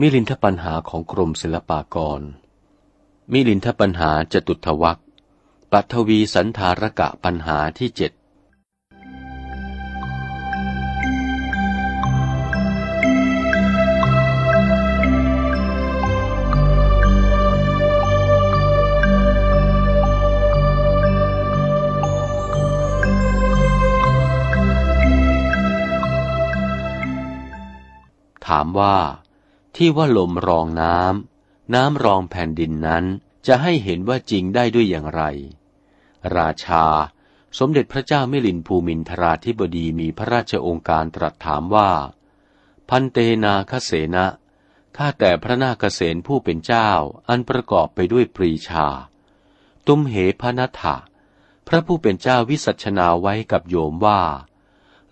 มิลินทปัญหาของกรมศิลปากร มิลินทปัญหาจตุทวักปัทวีสันธารกะปัญหาที่เจ็ดถามว่า ที่ว่าลมรองน้ำ น้ำรองแผ่นดินนั้นจะให้เห็นว่าจริงได้ด้วยอย่างไร ราชา สมเด็จพระเจ้ามิลินภูมินทราธิบดีมีพระราชองค์การตรัสถามว่า พันเตนาคเสนะข้าแต่พระนาคเสนผู้เป็นเจ้าอันประกอบไปด้วยปรีชา ตุมเหพนัทะพระผู้เป็นเจ้าวิสัชนาไว้กับโยมว่า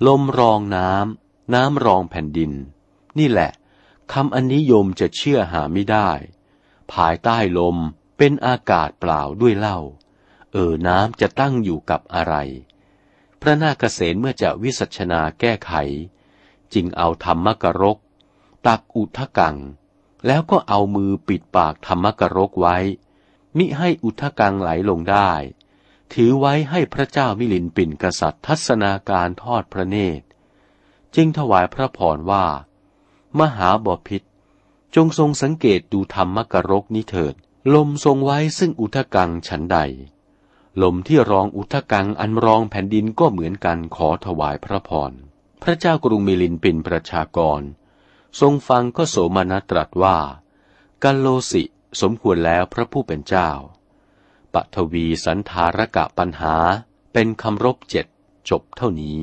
ลมรองน้ำ น้ำรองแผ่นดิน นี่แหละ คำอันนิยมจะเชื่อหาไม่ได้ ภายใต้ลมเป็นอากาศเปล่าด้วยเล่า เออน้ำจะตั้งอยู่กับอะไร พระนาคเษนเมื่อจะวิสัชนาแก้ไข จึงเอาธรรมกรก ตักอุทกัง แล้วก็เอามือปิดปากธรรมกรกไว้ มิให้อุทกังไหลลงได้ ถือไว้ให้พระเจ้ามิลินปินกษัตริย์ทัศนาการทอดพระเนตร จึงถวายพระพรว่า มหาบพิษ จงทรงสังเกตดูธรรมกรกนี้เถิด ลมทรงไว้ซึ่งอุทกังฉันใด ลมที่รองอุทกังอันรองแผ่นดินก็เหมือนกันขอถวายพระพร พระเจ้ากรุงมิลินเป็นประชากร ทรงฟังก็โสมนัตรัสว่ากัลโลสิสมควรแล้วพระผู้เป็นเจ้าปัทวีสันธารกะปัญหาเป็นคำรบเจ็ดจบเท่านี้